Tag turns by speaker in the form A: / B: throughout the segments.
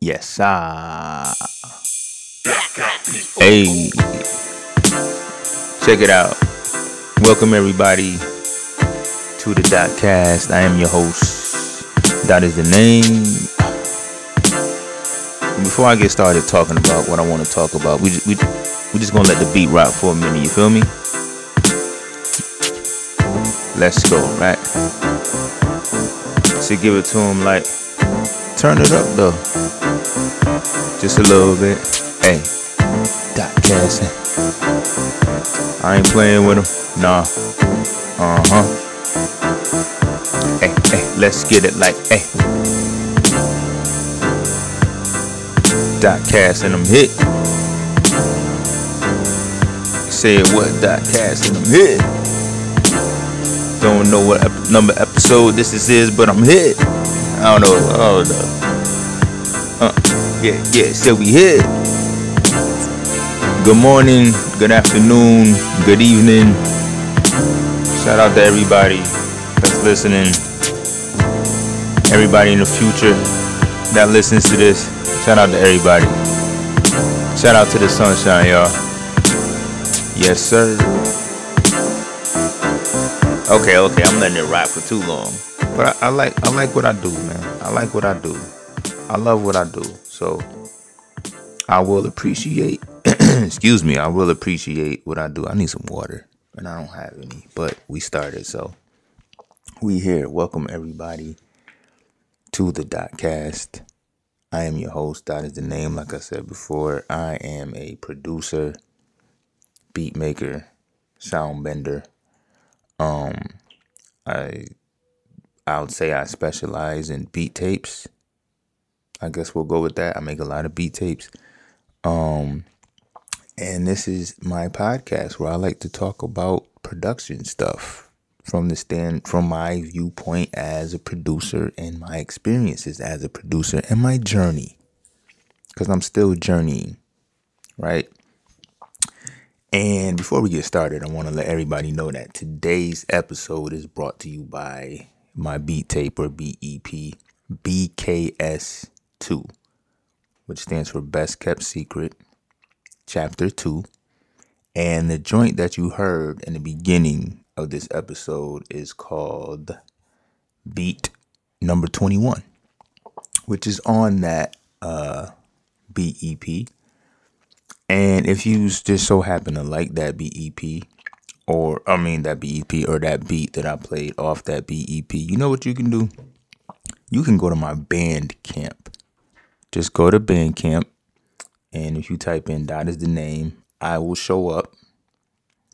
A: Yes, ah. Hey, check it out. Welcome everybody to the Dotcast. I am your host. That is the name. Before I get started talking about what I want to talk about, we just, we we just gonna let the beat rock for a minute. You feel me? Let's go, right? So give it to him like, turn it up though, just a little bit. Hey, dot casting. I ain't playing with him, nah. Uh huh. Hey, hey, let's get it like, hey. Dot casting them hit. Say what dot casting them hit. Don't know what ep- number episode this is, is, but I'm hit. I don't know. Oh no. Uh, yeah, yeah. So we hit. Good morning, good afternoon, good evening. Shout out to everybody that's listening. Everybody in the future that listens to this. Shout out to everybody. Shout out to the sunshine, y'all. Yes, sir. Okay, okay, I'm letting it rock for too long. But I, I like I like what I do, man. I like what I do. I love what I do. So I will appreciate excuse me, I will appreciate what I do. I need some water. And I don't have any. But we started, so we here. Welcome everybody to the Dotcast. I am your host. Dot is the name, like I said before. I am a producer, beat maker, sound bender. Um, I I would say I specialize in beat tapes. I guess we'll go with that. I make a lot of beat tapes. Um, and this is my podcast where I like to talk about production stuff from the stand from my viewpoint as a producer and my experiences as a producer and my journey because I'm still journeying, right? And before we get started, I want to let everybody know that today's episode is brought to you by my beat tape or BEP BKS2, which stands for Best Kept Secret, Chapter 2. And the joint that you heard in the beginning of this episode is called Beat Number 21, which is on that uh, BEP. And if you just so happen to like that BEP, or I mean that BEP or that beat that I played off that BEP, you know what you can do? You can go to my Bandcamp. Just go to Bandcamp, and if you type in "Dot is the name," I will show up.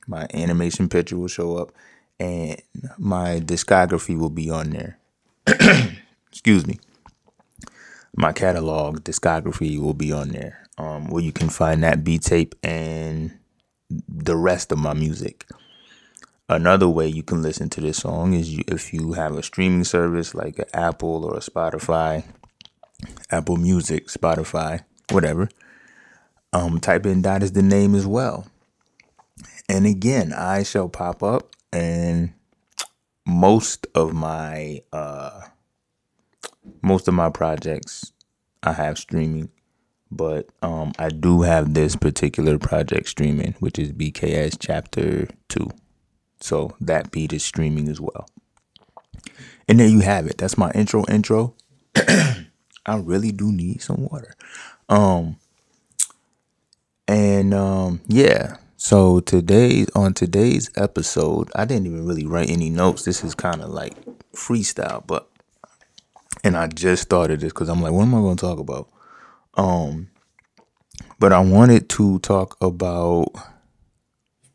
A: My animation picture will show up, and my discography will be on there. Excuse me. My catalog discography will be on there, um, where you can find that B tape and the rest of my music. Another way you can listen to this song is you, if you have a streaming service like Apple or Spotify, Apple Music, Spotify, whatever. Um, type in "Dot" is the name as well. And again, I shall pop up, and most of my uh, most of my projects I have streaming, but um, I do have this particular project streaming, which is BKS Chapter Two. So that beat is streaming as well. And there you have it. That's my intro intro. I really do need some water. Um and um yeah. So today on today's episode, I didn't even really write any notes. This is kind of like freestyle, but and I just started this cuz I'm like, what am I going to talk about? Um but I wanted to talk about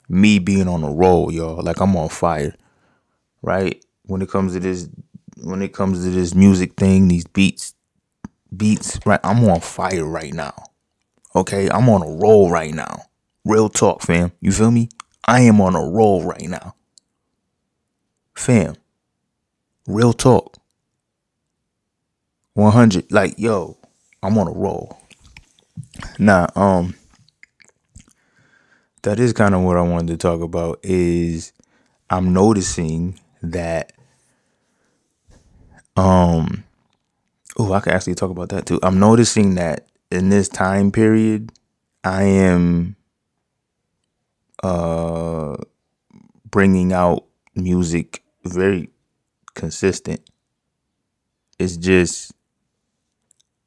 A: me being on a roll, y'all. Like I'm on fire, right? When it comes to this, when it comes to this music thing, these beats, beats, right? I'm on fire right now. Okay, I'm on a roll right now. Real talk, fam. You feel me? I am on a roll right now, fam. Real talk. 100, like yo, I'm on a roll. Nah, um that is kind of what I wanted to talk about is I'm noticing that um oh, I can actually talk about that too. I'm noticing that in this time period, I am uh bringing out music very consistent. It's just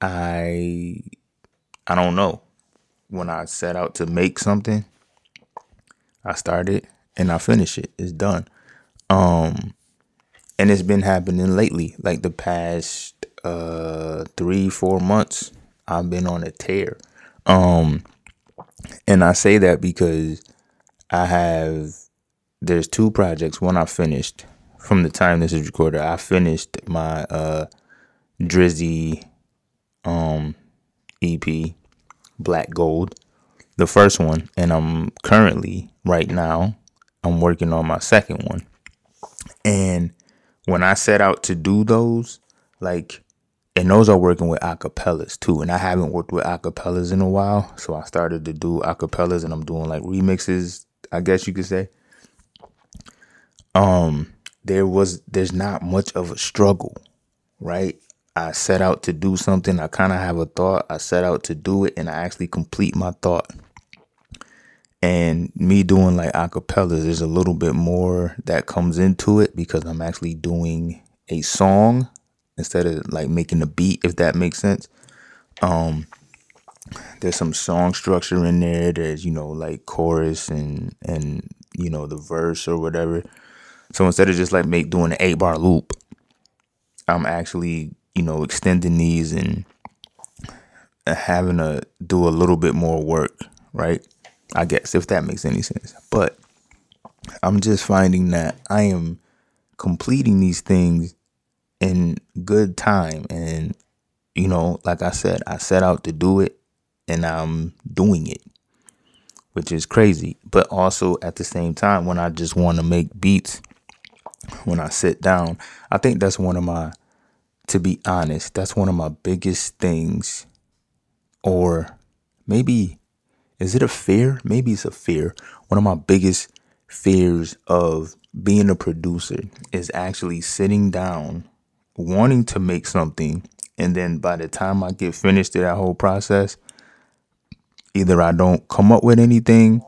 A: I I don't know. When I set out to make something, I start it and I finish it. It's done. Um and it's been happening lately, like the past uh 3 4 months. I've been on a tear. Um and I say that because I have there's two projects. One I finished from the time this is recorded. I finished my uh Drizzy um EP Black Gold, the first one, and I'm currently right now I'm working on my second one. And when I set out to do those, like and those are working with acapellas too. And I haven't worked with acapellas in a while. So I started to do acapellas and I'm doing like remixes, I guess you could say. Um, there was there's not much of a struggle, right? I set out to do something, I kind of have a thought, I set out to do it, and I actually complete my thought. And me doing like acapellas, there's a little bit more that comes into it because I'm actually doing a song instead of like making a beat, if that makes sense. Um, there's some song structure in there. There's you know like chorus and and you know the verse or whatever. So instead of just like make doing an eight bar loop, I'm actually you know, extending these and having to do a little bit more work, right? I guess if that makes any sense. But I'm just finding that I am completing these things in good time and you know, like I said, I set out to do it and I'm doing it, which is crazy. But also at the same time, when I just want to make beats, when I sit down, I think that's one of my to be honest, that's one of my biggest things. Or maybe, is it a fear? Maybe it's a fear. One of my biggest fears of being a producer is actually sitting down, wanting to make something, and then by the time I get finished to that whole process, either I don't come up with anything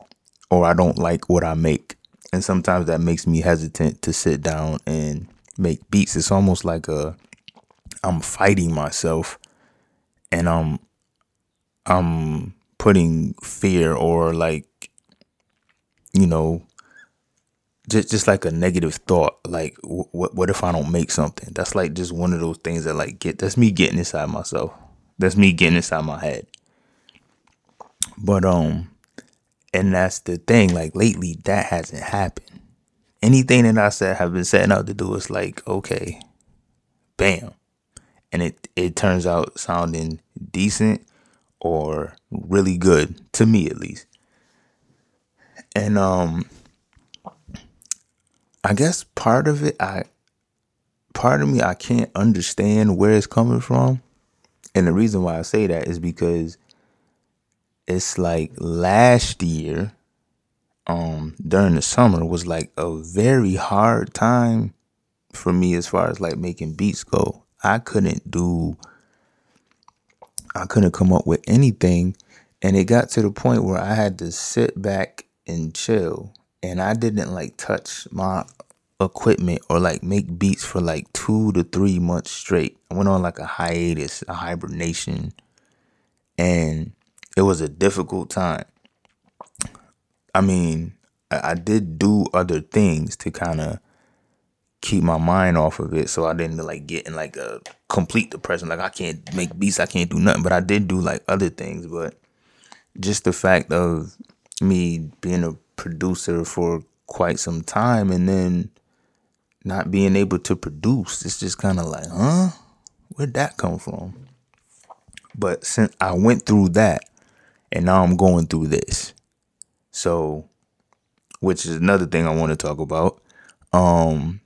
A: or I don't like what I make. And sometimes that makes me hesitant to sit down and make beats. It's almost like a I'm fighting myself and I'm I'm putting fear or like you know just just like a negative thought like what what if I don't make something? That's like just one of those things that like get that's me getting inside myself. That's me getting inside my head. But um and that's the thing like lately that hasn't happened. Anything that I said have been setting out to do is like okay bam. And it it turns out sounding decent or really good to me at least. And um I guess part of it I part of me I can't understand where it's coming from. And the reason why I say that is because it's like last year um during the summer was like a very hard time for me as far as like making beats go. I couldn't do I couldn't come up with anything and it got to the point where I had to sit back and chill and I didn't like touch my equipment or like make beats for like 2 to 3 months straight. I went on like a hiatus, a hibernation and it was a difficult time. I mean, I did do other things to kind of keep my mind off of it so I didn't like get in like a complete depression. Like I can't make beats, I can't do nothing. But I did do like other things. But just the fact of me being a producer for quite some time and then not being able to produce, it's just kind of like, huh? Where'd that come from? But since I went through that and now I'm going through this. So, which is another thing I want to talk about. Um,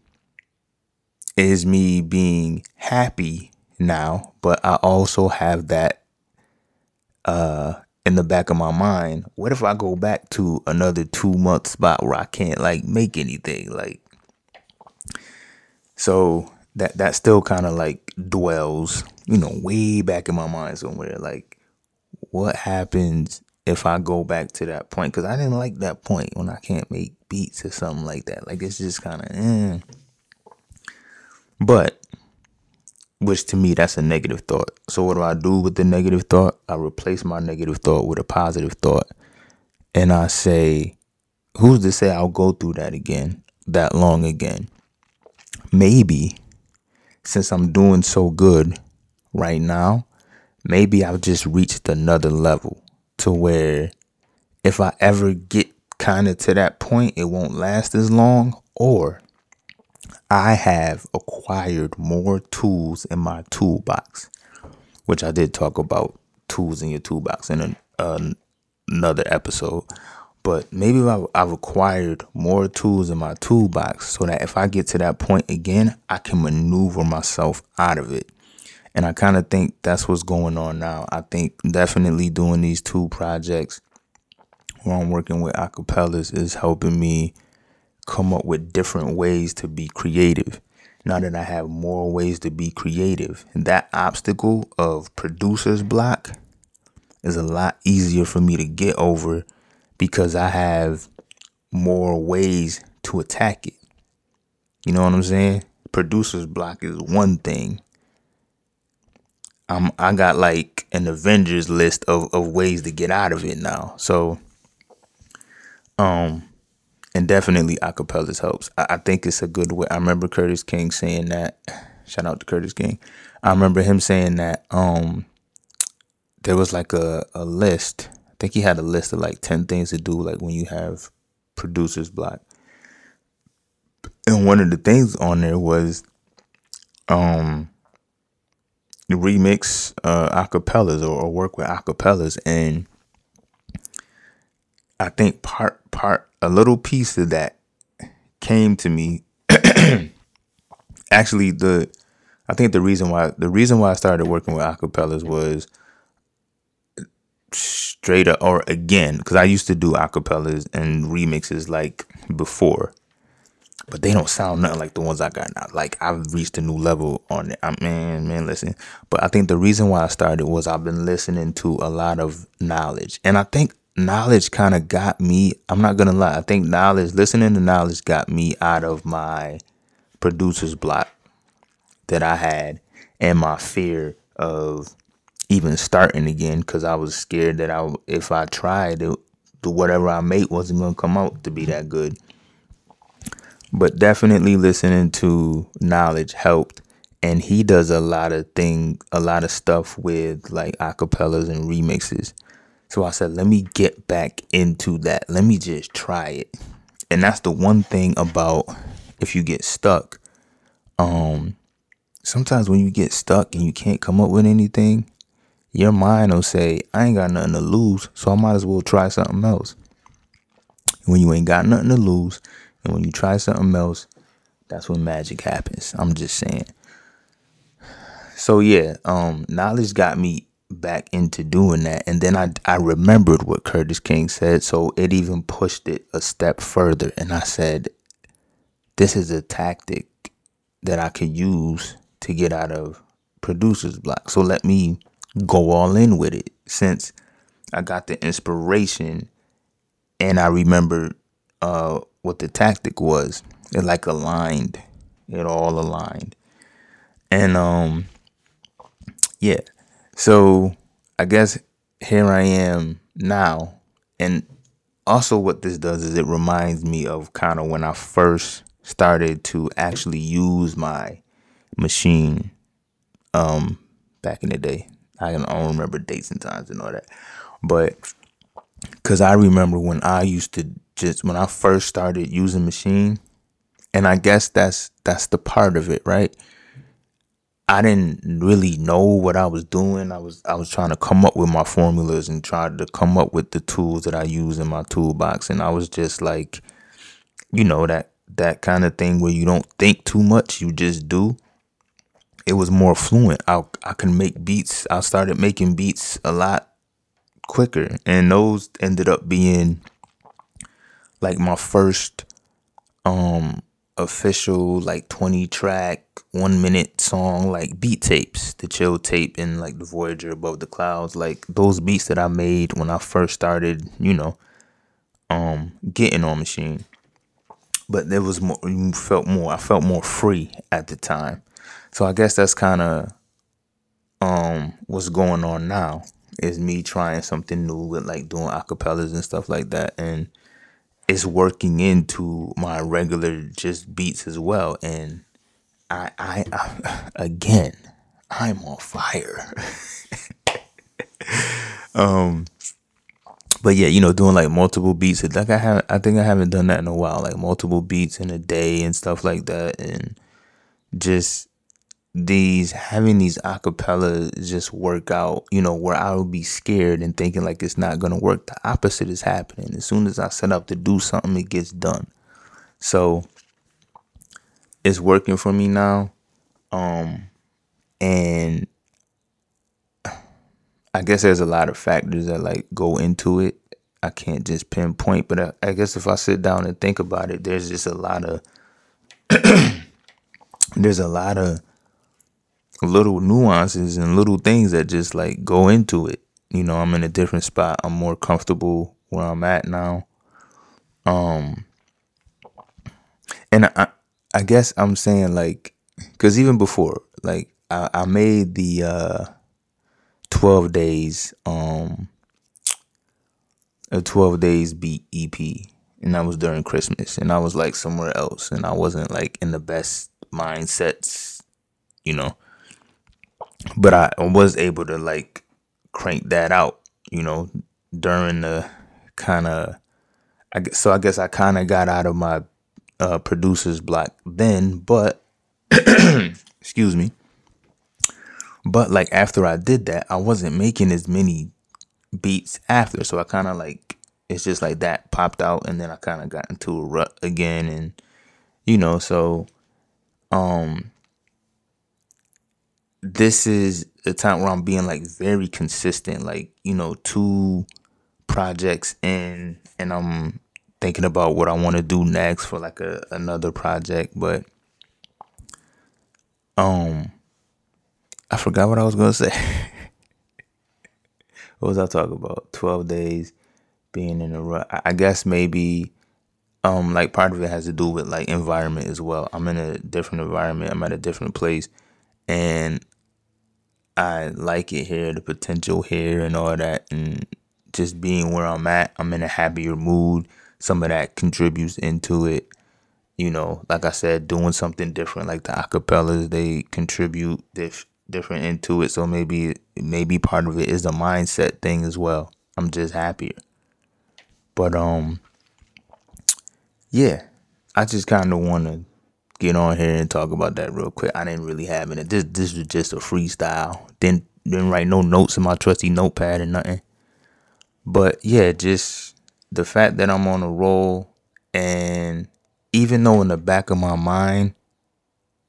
A: is me being happy now, but I also have that uh in the back of my mind. What if I go back to another 2 month spot where I can't like make anything like so that that still kind of like dwells you know, way back in my mind somewhere. Like, what happens if I go back to that point? Because I didn't like that point when I can't make beats or something like that. Like, it's just kind of, eh. But, which to me, that's a negative thought. So, what do I do with the negative thought? I replace my negative thought with a positive thought. And I say, who's to say I'll go through that again, that long again? Maybe since I'm doing so good right now, maybe I've just reached another level to where if I ever get kind of to that point, it won't last as long, or I have acquired more tools in my toolbox, which I did talk about tools in your toolbox in a, uh, another episode. But maybe I've, I've acquired more tools in my toolbox so that if I get to that point again, I can maneuver myself out of it. And I kind of think that's what's going on now. I think definitely doing these two projects where I'm working with acapellas is helping me come up with different ways to be creative. Now that I have more ways to be creative, that obstacle of producer's block is a lot easier for me to get over because I have more ways to attack it. You know what I'm saying? Producer's block is one thing. I'm I got like an Avengers list of, of ways to get out of it now. So um and definitely acapellas helps. I, I think it's a good way. I remember Curtis King saying that. Shout out to Curtis King. I remember him saying that um there was like a, a list I think he had a list of like 10 things to do, like when you have producer's block. And one of the things on there was um remix uh acapellas or, or work with acapellas and I think part part a little piece of that came to me actually the I think the reason why the reason why I started working with acapellas was straight up or again because I used to do acapellas and remixes like before, but they don't sound nothing like the ones I got now. Like I've reached a new level on it. I man, man, listen. But I think the reason why I started was I've been listening to a lot of Knxwledge, and I think Knxwledge kind of got me. I'm not gonna lie. I think Knxwledge, listening to Knxwledge, got me out of my producer's block that I had and my fear of even starting again because I was scared that I if I tried it, the whatever I made wasn't gonna come out to be that good. But definitely listening to Knxwledge helped, and he does a lot of thing, a lot of stuff with like acapellas and remixes. So I said, let me get back into that. Let me just try it. And that's the one thing about if you get stuck. Um, sometimes when you get stuck and you can't come up with anything, your mind will say, I ain't got nothing to lose, so I might as well try something else. When you ain't got nothing to lose, and when you try something else, that's when magic happens. I'm just saying. So yeah, um, Knxwledge got me back into doing that, and then I I remembered what Curtis King said, so it even pushed it a step further, and I said, this is a tactic that I could use to get out of producer's block. So let me go all in with it since I got the inspiration and I remembered uh, what the tactic was. It like aligned. It all aligned. And um yeah. So I guess here I am now. And also what this does is it reminds me of kind of when I first started to actually use my machine um back in the day. I don't remember dates and times and all that. But because I remember when I used to just when I first started using Maschine, and I guess that's that's the part of it, right? I didn't really know what I was doing. I was I was trying to come up with my formulas and try to come up with the tools that I use in my toolbox, and I was just like, you know that that kind of thing where you don't think too much, you just do it was more fluent. I I can make beats. I started making beats a lot quicker, and those ended up being like my first um official like 20 track one minute song like beat tapes the chill tape and like the voyager above the clouds like those beats that i made when i first started you know um getting on Maschine. But there was more you felt more i felt more free at the time. So i guess that's kind of um what's going on now is me trying something new with like doing acapellas and stuff like that. And it's working into my regular just beats as well. And i i, I again i'm on fire. Um but yeah you know doing like multiple beats like i have i think i haven't done that in a while like multiple beats in a day and stuff like that. And just these having these acapella just work out, you know, where I would be scared and thinking like it's not gonna work. The opposite is happening. As soon as I set up to do something, it gets done. So it's working for me now. Um and I guess there's a lot of factors that like go into it. I can't just pinpoint, but I, I guess if I sit down and think about it, there's just a lot of there's a lot of little nuances and little things that just like go into it. You know, I'm in a different spot. I'm more comfortable where I'm at now. Um and I I guess I'm saying like cuz even before like I, I made the uh 12 days um a 12 days beat EP and that was during Christmas and I was like somewhere else and I wasn't like in the best mindsets, you know but I was able to like crank that out, you know, during the kind of. I guess, so I guess I kind of got out of my uh, producer's block then, but excuse me. But like after I did that, I wasn't making as many beats after, so I kind of like it's just like that popped out, and then I kind of got into a rut again, and you know, so um this is a time where I'm being like very consistent, like, you know, two projects in and I'm thinking about what I want to do next for like a another project, but um I forgot what I was gonna say. what was I talking about? Twelve days being in a rut. I guess maybe um like part of it has to do with like environment as well. I'm in a different environment, I'm at a different place and I like it here, the potential here, and all that, and just being where I'm at, I'm in a happier mood. Some of that contributes into it. You know, like I said, doing something different, like the acapellas, they contribute dif- different into it. So maybe, maybe part of it is a mindset thing as well. I'm just happier. But um, yeah, I just kind of want to get on here and talk about that real quick. I didn't really have it. This this was just a freestyle. Didn't didn't write no notes in my trusty notepad and nothing. But yeah, just the fact that I'm on a roll and even though in the back of my mind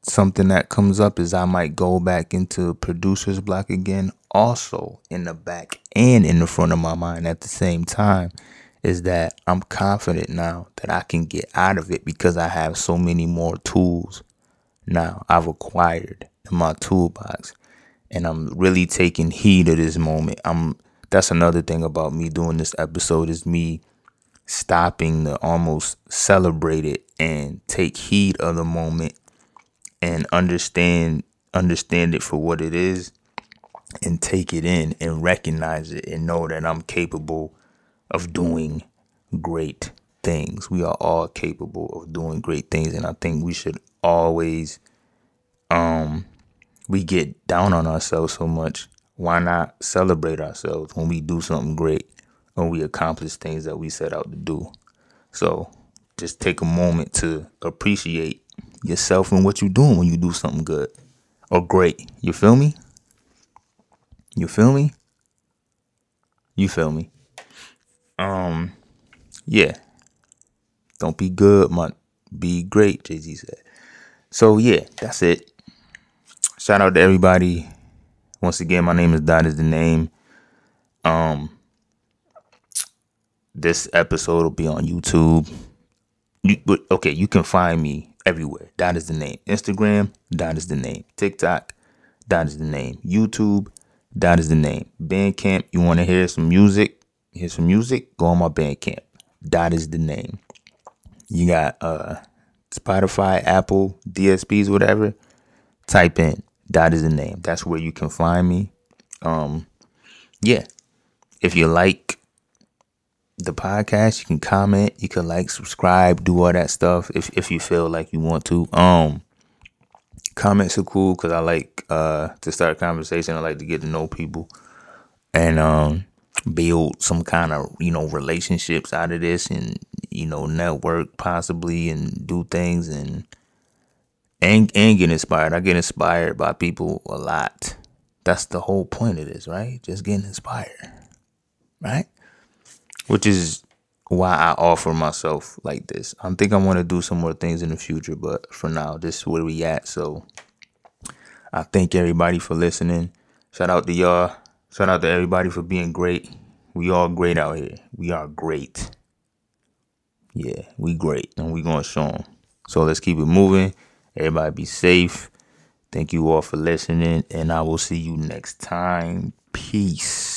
A: something that comes up is I might go back into producer's block again. Also in the back and in the front of my mind at the same time is that I'm confident now that I can get out of it because I have so many more tools now I've acquired in my toolbox. And I'm really taking heed of this moment. I'm that's another thing about me doing this episode is me stopping to almost celebrate it and take heed of the moment and understand understand it for what it is and take it in and recognize it and know that I'm capable of doing great things. We are all capable of doing great things and I think we should always um we get down on ourselves so much. Why not celebrate ourselves when we do something great when we accomplish things that we set out to do? So just take a moment to appreciate yourself and what you're doing when you do something good or great. You feel me? You feel me? You feel me? Um, yeah. Don't be good, but be great, Jay Z said. So yeah, that's it. Shout out to everybody. Once again, my name is Dot is the name. Um, this episode will be on YouTube. You, okay, you can find me everywhere. Dot is the name. Instagram, Dot is the name. TikTok, Dot is the name. YouTube, Dot is the name. Bandcamp, you want to hear some music? Hear some music? Go on my Bandcamp. Dot is the name. You got uh Spotify, Apple, DSPs, whatever. Type in. Dot is the name. That's where you can find me. Um, yeah. If you like the podcast, you can comment, you can like, subscribe, do all that stuff if if you feel like you want to. Um, comments are cool because I like uh to start a conversation. I like to get to know people and um build some kind of you know relationships out of this and you know network possibly and do things and and and get inspired. I get inspired by people a lot. That's the whole point of this, right? Just getting inspired, right? Which is why I offer myself like this. I think I want to do some more things in the future, but for now, this is where we at. So I thank everybody for listening. Shout out to y'all. Shout out to everybody for being great. We all great out here. We are great. Yeah, we great, and we gonna show them. So let's keep it moving. Everybody be safe. Thank you all for listening, and I will see you next time. Peace.